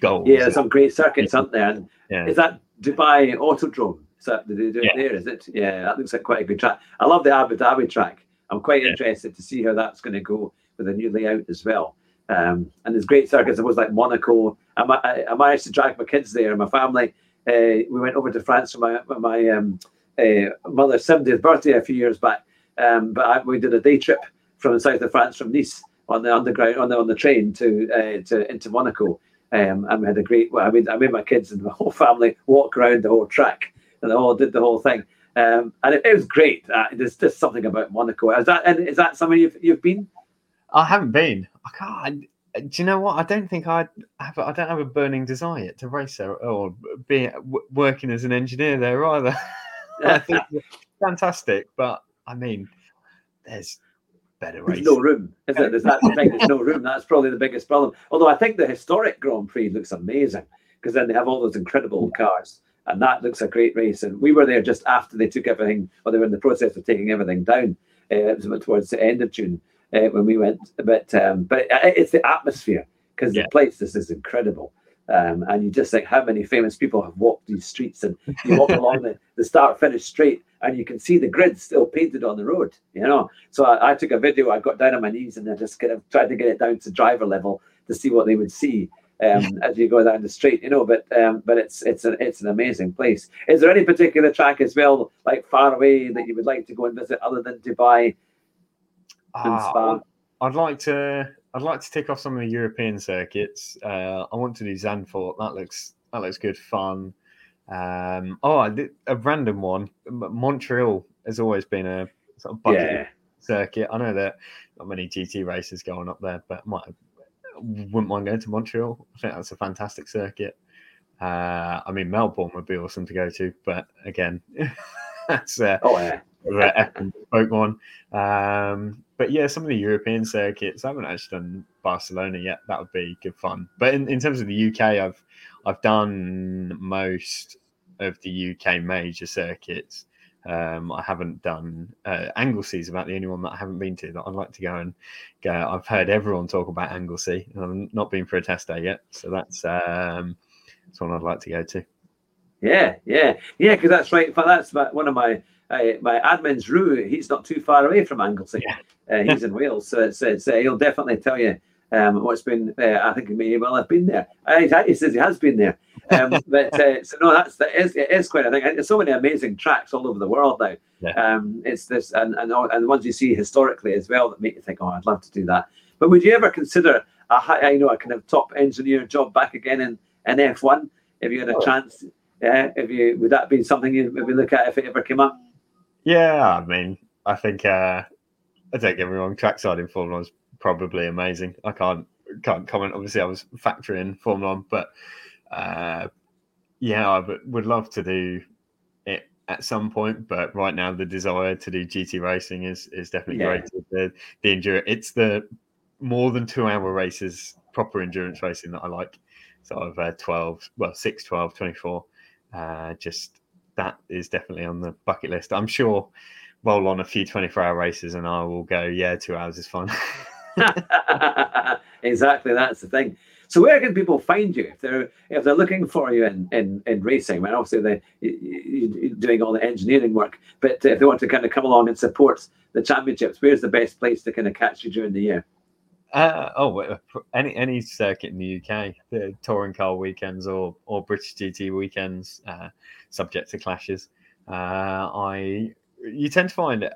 goals. Yeah, some great circuits, aren't there? And yeah. is that Dubai Autodrome? Is that they do it Yeah. there? Is it? Yeah, that looks like quite a good track. I love the Abu Dhabi track. I'm quite Yeah. interested to see how that's going to go with the new layout as well. Um, and there's great circuits. I was like Monaco. I, I, I managed to drag my kids there. And my family. Uh, we went over to France for my my um, uh, mother's 70th birthday a few years back. Um, but I, we did a day trip from the south of France, from Nice, on the underground on the on the train to uh, to into Monaco. Um, and we had a great. Well, I mean, I made my kids and the whole family walk around the whole track, and they all did the whole thing. Um, and it, it was great. Uh, there's just something about Monaco. Is that is that somewhere you've you've been? I haven't been. I can't. Do you know what? I don't think I have. I don't have a burning desire to race there or be working as an engineer there either. <laughs> I think <laughs> fantastic, but I mean, there's better There's no room, is it? There's that thing. <laughs> There's no room. That's probably the biggest problem. Although I think the historic Grand Prix looks amazing because then they have all those incredible cars, and that looks a great race. And we were there just after they took everything, or they were in the process of taking everything down. Uh, it was towards the end of June uh, when we went. But um, but it's the atmosphere because Yeah. the place this is incredible. Um, and you just think how many famous people have walked these streets and you walk <laughs> along the, the start finish straight and you can see the grid still painted on the road, you know. So I, I, took a video, I got down on my knees and I just kind of tried to get it down to driver level to see what they would see um, <laughs> as you go down the street, you know. But um, but it's it's an it's an amazing place. Is there any particular track as well, like far away, that you would like to go and visit other than Dubai uh, I'd like to I'd like to tick off some of the European circuits. Uh, I want to do Zandvoort. That looks that looks good fun. Um, oh, a random one. Montreal has always been a sort of bucket yeah. circuit. I know that not many GT races going up there, but might wouldn't mind going to Montreal. I think that's a fantastic circuit. Uh, I mean, Melbourne would be awesome to go to, but again, <laughs> that's uh, oh yeah, spoke <laughs> one. Um, but yeah, some of the European circuits. I haven't actually done Barcelona yet. That would be good fun. But in, in terms of the UK, I've I've done most of the UK major circuits. Um, I haven't done uh, Anglesey is about the only one that I haven't been to that I'd like to go and go. I've heard everyone talk about Anglesey, and I've not been for a test day yet, so that's um, that's one I'd like to go to. Yeah, yeah, yeah, because that's right. That's one of my uh, my admin's Rue. He's not too far away from Anglesey. Yeah. Uh, he's in Wales, so it's, it's uh, he'll definitely tell you um, what's been. Uh, I think he may well have been there. Uh, he says he has been there. Um, <laughs> but uh, so no, that's that is it is quite. I think there's so many amazing tracks all over the world now. Yeah. Um, it's this and and and the ones you see historically as well that make you think, oh, I'd love to do that. But would you ever consider a high, you know, a kind of top engineer job back again in in F1 if you had a oh. chance? Yeah, if you would that be something you maybe look at if it ever came up? Yeah, I mean, I think uh, I don't get me wrong, trackside in Formula One is probably amazing. I can't can't comment. Obviously, I was factoring Formula One, but uh, yeah, I would love to do it at some point. But right now, the desire to do GT racing is is definitely yeah. great. The the endurance, it's the more than two hour races, proper endurance racing that I like. So I've uh, 12, well, 6, 12, 24. Uh, just that is definitely on the bucket list. I'm sure roll on a few 24 hour races and I will go, yeah, two hours is fine. <laughs> exactly, that's the thing. So where can people find you if they're if they're looking for you in in, in racing? I obviously they you're doing all the engineering work, but if they want to kind of come along and support the championships, where's the best place to kind of catch you during the year? Uh, oh, any any circuit in the UK, the touring car weekends or or British GT weekends, uh, subject to clashes. Uh, I you tend to find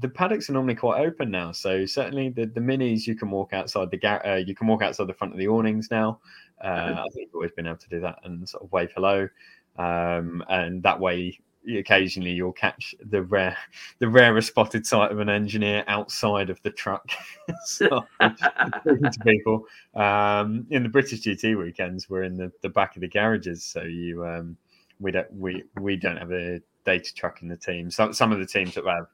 the paddocks are normally quite open now. So certainly the, the minis you can walk outside the gar- uh, you can walk outside the front of the awnings now. Uh. I think you've always been able to do that and sort of wave hello, um, and that way occasionally you'll catch the rare the rarest spotted sight of an engineer outside of the truck. <laughs> So, to people um, in the british gt weekends we're in the, the back of the garages. So you um, we don't we we don't have a data truck in the team. Some some of the teams that have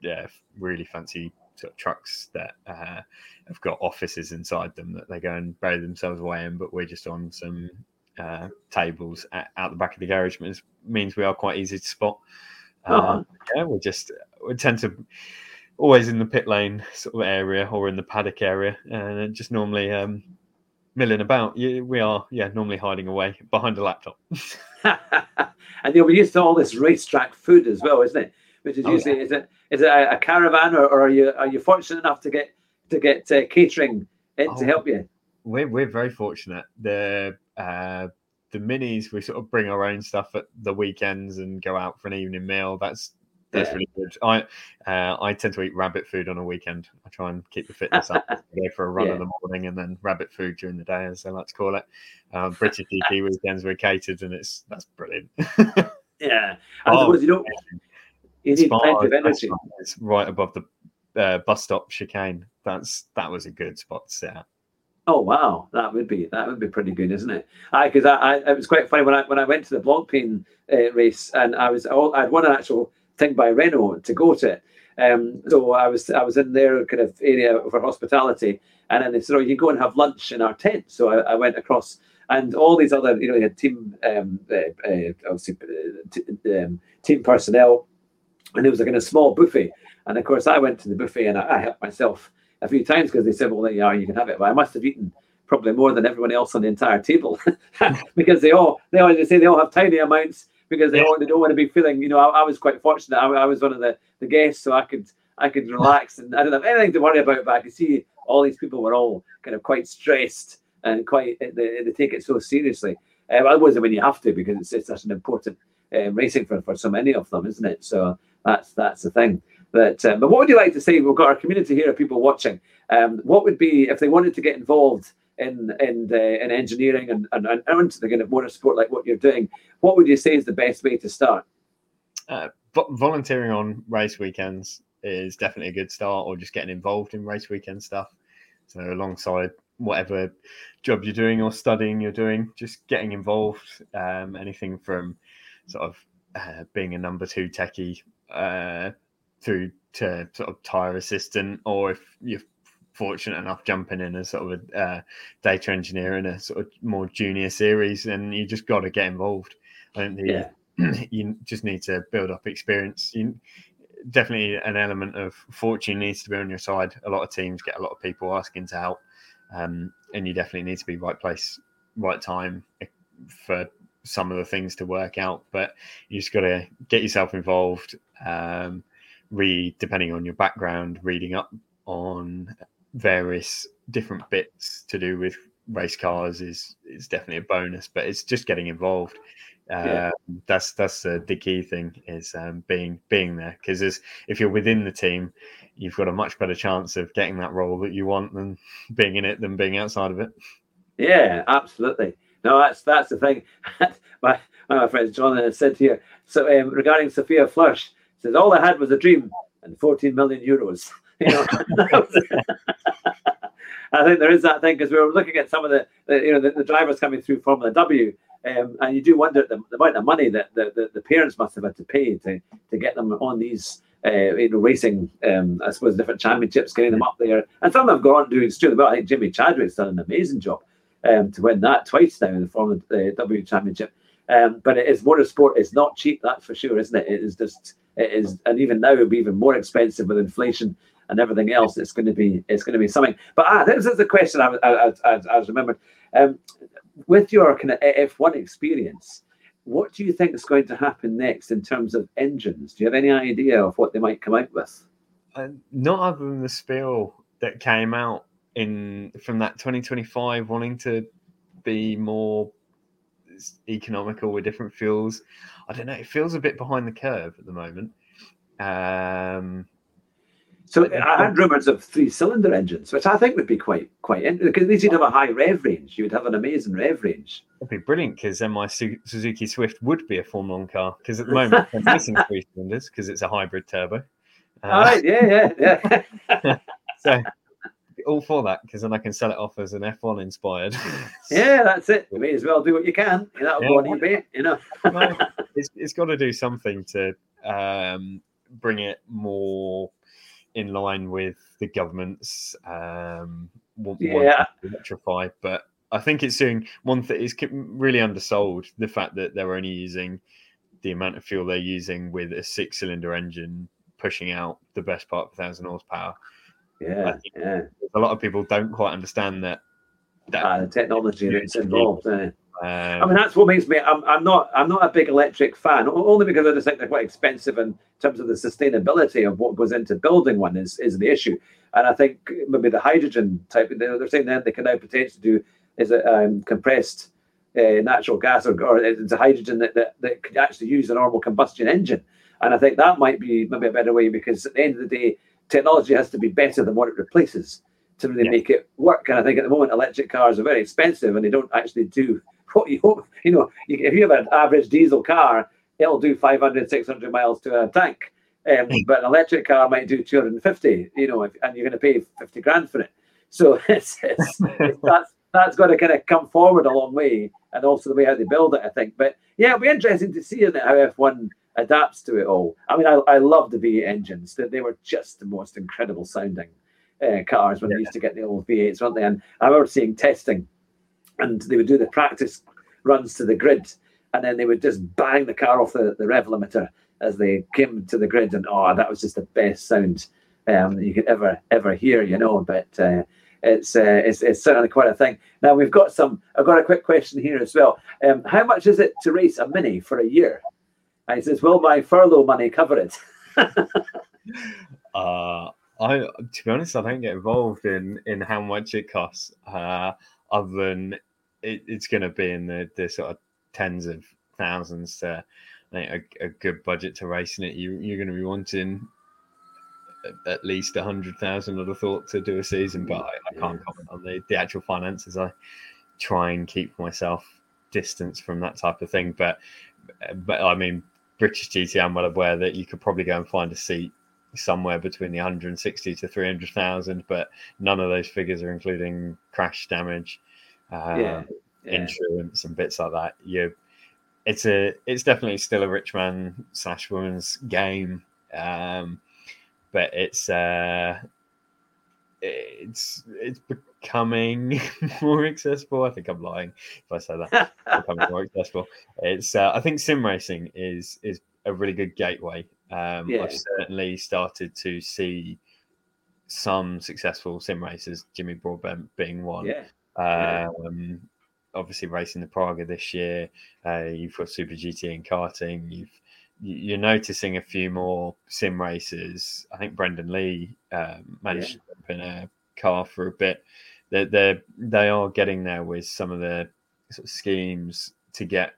yeah really fancy sort of trucks that uh, have got offices inside them that they go and bury themselves away in but we're just on some uh, tables at, out the back of the garage means, means we are quite easy to spot. Uh, <laughs> yeah, we just we tend to always in the pit lane sort of area or in the paddock area, and just normally um, milling about. We are, yeah, normally hiding away behind a laptop. <laughs> and you'll be used to all this racetrack food as well, isn't it? Which is oh, usually yeah. is it is it a, a caravan or, or, are you are you fortunate enough to get to get uh, catering in oh, to help you? We're we're very fortunate. The uh, the minis, we sort of bring our own stuff at the weekends and go out for an evening meal. That's that's yeah. really good. I uh, I tend to eat rabbit food on a weekend. I try and keep the fitness up. <laughs> go for a run yeah. in the morning and then rabbit food during the day, as they like to call it. Um, British GT <laughs> weekends were catered, and it's that's brilliant. <laughs> yeah, and oh, you don't. You need plenty of energy. It's right above the uh, bus stop chicane. That's that was a good spot to sit at. Oh wow, that would be that would be pretty good, isn't it? Because I, I, I, it was quite funny when I when I went to the Blancpain uh, race and I was oh, I'd won an actual thing by Renault to go to it. Um, so I was I was in their kind of area for hospitality, and then they said, "Oh, you can go and have lunch in our tent." So I, I went across, and all these other you know, you had team um, uh, uh, obviously uh, t- um, team personnel, and it was like in a small buffet. And of course, I went to the buffet and I, I helped myself a few times because they said, well, there you are, you can have it. But I must have eaten probably more than everyone else on the entire table <laughs> because they all they all, they say they all have tiny amounts because they, yeah. all, they don't want to be feeling. You know, I, I was quite fortunate. I, I, was one of the, the guests, so I could I could relax and I didn't have anything to worry about. But I could see all these people were all kind of quite stressed and quite they, they take it so seriously. Uh, um, wasn't when you have to because it's, it's such an important uh, racing for, for so many of them, isn't it? So that's that's the thing. But um, but what would you like to say? We've got our community here of people watching. Um, what would be if they wanted to get involved in in uh, in engineering and, and, and into the kind of motorsport like what you're doing? What would you say is the best way to start? Uh, volunteering on race weekends is definitely a good start, or just getting involved in race weekend stuff. So alongside whatever job you're doing or studying you're doing, just getting involved. Um, anything from sort of uh, being a number two techie uh, through to sort of tire assistant, or if you're fortunate enough jumping in as sort of a uh, data engineer in a sort of more junior series, and you just got to get involved. I think the, yeah. <clears throat> you just need to build up experience. You, definitely an element of fortune needs to be on your side. A lot of teams get a lot of people asking to help, um, and you definitely need to be right place, right time eh, for some of the things to work out. But you just got to get yourself involved. Um, read, depending on your background, reading up on various different bits to do with race cars is is definitely a bonus. But it's just getting involved. Uh, That's that's uh, the key thing is um, being being there because if you're within the team, you've got a much better chance of getting that role that you want than being in it than being outside of it. Yeah, absolutely. No, that's that's the thing. <laughs> my my friends, John, has said here. So um, regarding Sophia Flörsch, says all I had was a dream and 14 million euros. <laughs> You know, <laughs> I think there is that thing because we were looking at some of the, the you know the, the, drivers coming through Formula W, um, and you do wonder the, the amount of money that the, the, parents must have had to pay to, to get them on these uh, you know racing um, I suppose different championships, getting them up there, and some have gone on doing extremely well. I think Jamie Chadwick's done an amazing job um, to win that twice now in the Formula uh, W Championship. Um, but it is motorsport. It's not cheap, that's for sure, isn't it? It is just it is, and even now it'll be even more expensive with inflation and everything else. It's going to be it's going to be something. But ah, this is the question I, I, I, I was remembered. Um, with your kind of F1 experience, what do you think is going to happen next in terms of engines? Do you have any idea of what they might come out with? Uh, not other than the spill that came out in from that 2025 wanting to be more economical with different fuels. I don't know. It feels a bit behind the curve at the moment. Um, so I had rumours of three-cylinder engines, which I think would be quite quite interesting because these would have a high rev range. You would have an amazing rev range. It'd be brilliant because then my Suzuki Swift would be a Formula One car because at the moment I'm <laughs> missing three cylinders because it's a hybrid turbo. Uh, All right, yeah, yeah, yeah. <laughs> so all for that because then I can sell it off as an F1 inspired. <laughs> yeah, that's it. You may as well do what you can. That'll yeah. go on eBay, you know. well, <laughs> it's, it's got to do something to um, bring it more in line with the government's um, yeah. electrify. But I think it's doing one thing is really undersold the fact that they're only using the amount of fuel they're using with a six cylinder engine pushing out the best part of a thousand horsepower yeah, yeah. A lot of people don't quite understand that. that uh, the technology that's involved. Uh, um, I mean, that's what makes me. I'm, I'm not. I'm not a big electric fan, only because I just think they're quite expensive in terms of the sustainability of what goes into building one is is the issue. And I think maybe the hydrogen type. They're saying that they can now potentially do is a um, compressed uh, natural gas or, or it's a hydrogen that, that that could actually use a normal combustion engine. And I think that might be maybe a better way because at the end of the day, technology has to be better than what it replaces to really yeah. make it work. And I think at the moment, electric cars are very expensive and they don't actually do <laughs> what you hope. You know, if you have an average diesel car, it'll do 500, 600 miles to a tank. Um, but an electric car might do 250, you know, if, and you're going to pay 50 grand for it. So <laughs> it's, it's, it's <laughs> that's, that's got to kind of come forward a long way. And also the way how they build it, I think. But yeah, it'll be interesting to see how F1 adapts to it all. I mean, I, I love the V8 engines. That they were just the most incredible sounding uh, cars when yeah. they used to get the old V8s, weren't they? And I remember seeing testing, and they would do the practice runs to the grid, and then they would just bang the car off the, the rev limiter as they came to the grid, and oh, that was just the best sound um, you could ever ever hear, you know. But uh, it's, uh, it's it's certainly quite a thing. Now we've got some. I've got a quick question here as well. Um, how much is it to race a mini for a year? He says, "Will my furlough money cover it?" <laughs> uh, I, to be honest, I don't get involved in in how much it costs. Uh, other than it, it's going to be in the, the sort of tens of thousands to a, a, good budget to racing it. You, you're going to be wanting at least a hundred thousand. I'd have thought to do a season, but I, I can't comment on the, the actual finances. I try and keep myself distance from that type of thing. But but I mean, British GT, I'm well aware that you could probably go and find a seat somewhere between the 160 to 300,000, but none of those figures are including crash damage, uh, yeah, yeah. insurance, and bits like that. You, it's a, it's definitely still a rich man slash woman's game, um, but it's, uh, it's, it's becoming <laughs> more accessible. I think I'm lying if I say that. <laughs> becoming more accessible. It's, uh, I think sim racing is is a really good gateway um, yeah. I've certainly started to see some successful sim racers, Jimmy Broadbent being one. Yeah. Um, obviously, racing the Praga this year. Uh, you've got Super GT and karting. You've you're noticing a few more sim races. I think Brendon Leigh um, managed yeah. to jump in a car for a bit. They're, they're they are getting there with some of the sort of schemes to get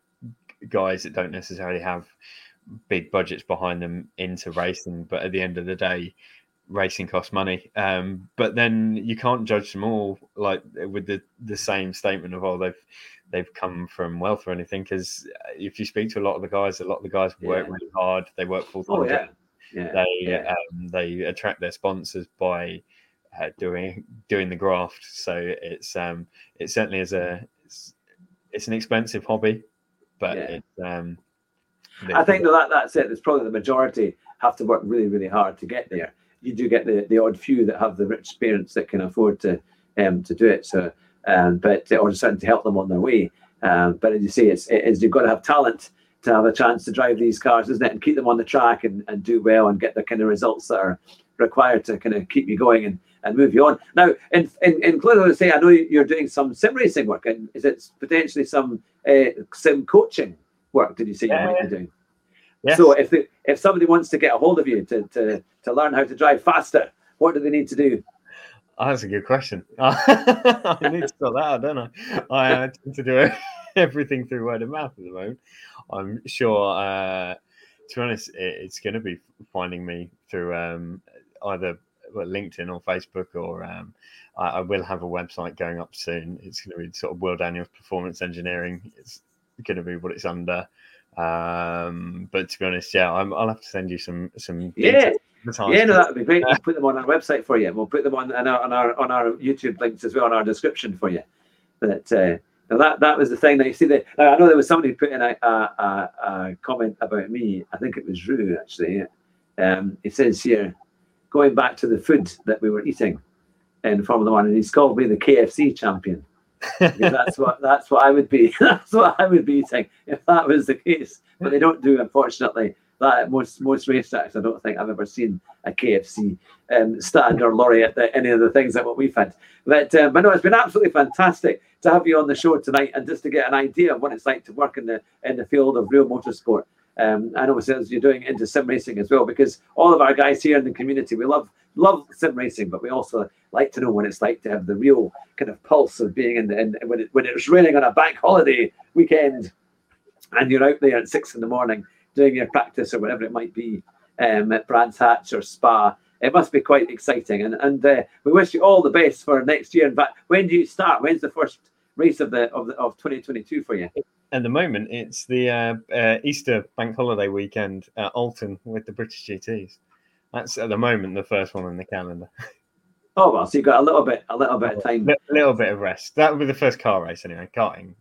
guys that don't necessarily have big budgets behind them into racing, but at the end of the day, racing costs money. Um, but then you can't judge them all like with the the same statement of oh they've they've come from wealth or anything. Because if you speak to a lot of the guys, a lot of the guys work yeah. really hard. They work full time. Oh, yeah. Yeah, they yeah. Um, they attract their sponsors by uh, doing doing the graft. So it's um it certainly is a it's, it's an expensive hobby, but it's um I think that that's it. It's probably the majority have to work really, really hard to get there. You do get the, the odd few that have the rich parents that can afford to um, to do it. So, um, but or certainly to help them on their way. Um, but as you say, it's, it's you've got to have talent to have a chance to drive these cars, isn't it? And keep them on the track and, and do well and get the kind of results that are required to kind of keep you going and, and move you on. Now, in in, in closing, I say I know you're doing some sim racing work, and is it potentially some uh, sim coaching work did you say yeah. you might be doing? Yes. So if the, if somebody wants to get a hold of you to, to, to learn how to drive faster, what do they need to do? Oh, that's a good question. <laughs> I need to sort that out, don't I? I uh, tend to do <laughs> everything through word of mouth at the moment. I'm sure, uh, to be honest, it, it's going to be finding me through um, either LinkedIn or Facebook, or um, I, I, will have a website going up soon. It's going to be sort of World Annual Performance Engineering. It's going to be what it's under. Um, but to be honest, yeah, i will have to send you some some. Yeah, yeah, no, that would be great. We'll put them on our website for you. We'll put them on, on our on our on our YouTube links as well on our description for you. But uh, that that was the thing that you see. That I know there was somebody put in a, a, a, a comment about me. I think it was Rue actually. Um, it says here, going back to the food that we were eating in Formula One, and he's called me the KFC champion that's what that's what I would be. <laughs> That's what I would be eating if that was the case. But they don't do, unfortunately. That most most racetracks, I don't think I've ever seen a KFC um, stand or lorry at the, any of the things that what we've had. But um, but no, it's been absolutely fantastic to have you on the show tonight and just to get an idea of what it's like to work in the in the field of real motorsport. Um, and obviously, as you're doing into sim racing as well, because all of our guys here in the community, we love love sim racing, but we also like to know what it's like to have the real kind of pulse of being in the in, when it when it's raining on a bank holiday weekend, and you're out there at six in the morning doing your practice or whatever it might be um, at Brands Hatch or Spa. It must be quite exciting, and and uh, we wish you all the best for next year. In fact, when do you start? When's the first race of the of the, of 2022 for you? At the moment, it's the uh, uh, Easter bank holiday weekend at Oulton with the British GTS. That's at the moment the first one on the calendar. Oh well, so you've got a little bit, a little bit of time. A little bit of rest. That will be the first car race anyway. Karting,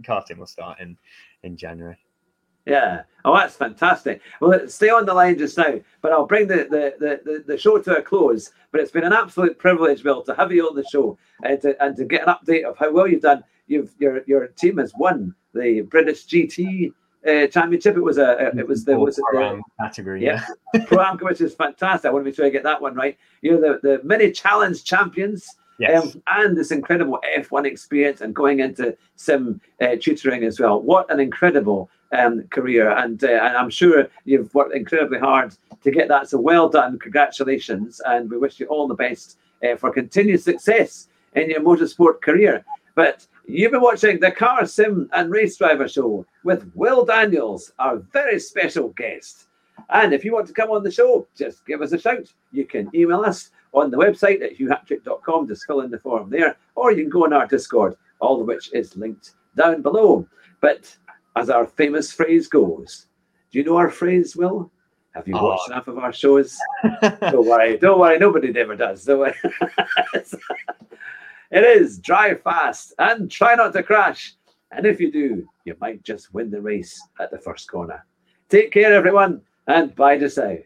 karting will start in in January. Yeah. Oh, that's fantastic. Well, stay on the line just now, but I'll bring the, the, the, the, show to a close. But it's been an absolute privilege, Bill, to have you on the show and to, and to get an update of how well you've done. You've your your team has won the British GT uh, championship. It was a, it was the was it the category, yeah, yeah. <laughs> pro which is fantastic. I want to be sure I get that one right. You're the the mini challenge champions. Yes. um, and this incredible F1 experience and going into sim uh, tutoring as well. What an incredible um, career. And, uh, and I'm sure you've worked incredibly hard to get that. So well done. Congratulations. And we wish you all the best uh, for continued success in your motorsport career. But you've been watching the Car Sim and Race Driver Show with Will Daniels, our very special guest. And if you want to come on the show, just give us a shout. You can email us on the website at hughhattrick.com, just fill in the form there, or you can go on our Discord, all of which is linked down below. But as our famous phrase goes, do you know our phrase, Will? Have you ah. watched Oh. enough of our shows? <laughs> don't worry, don't worry, nobody ever does. Don't worry. <laughs> it is drive fast and try not to crash. And if you do, you might just win the race at the first corner. Take care, everyone, and bye just now.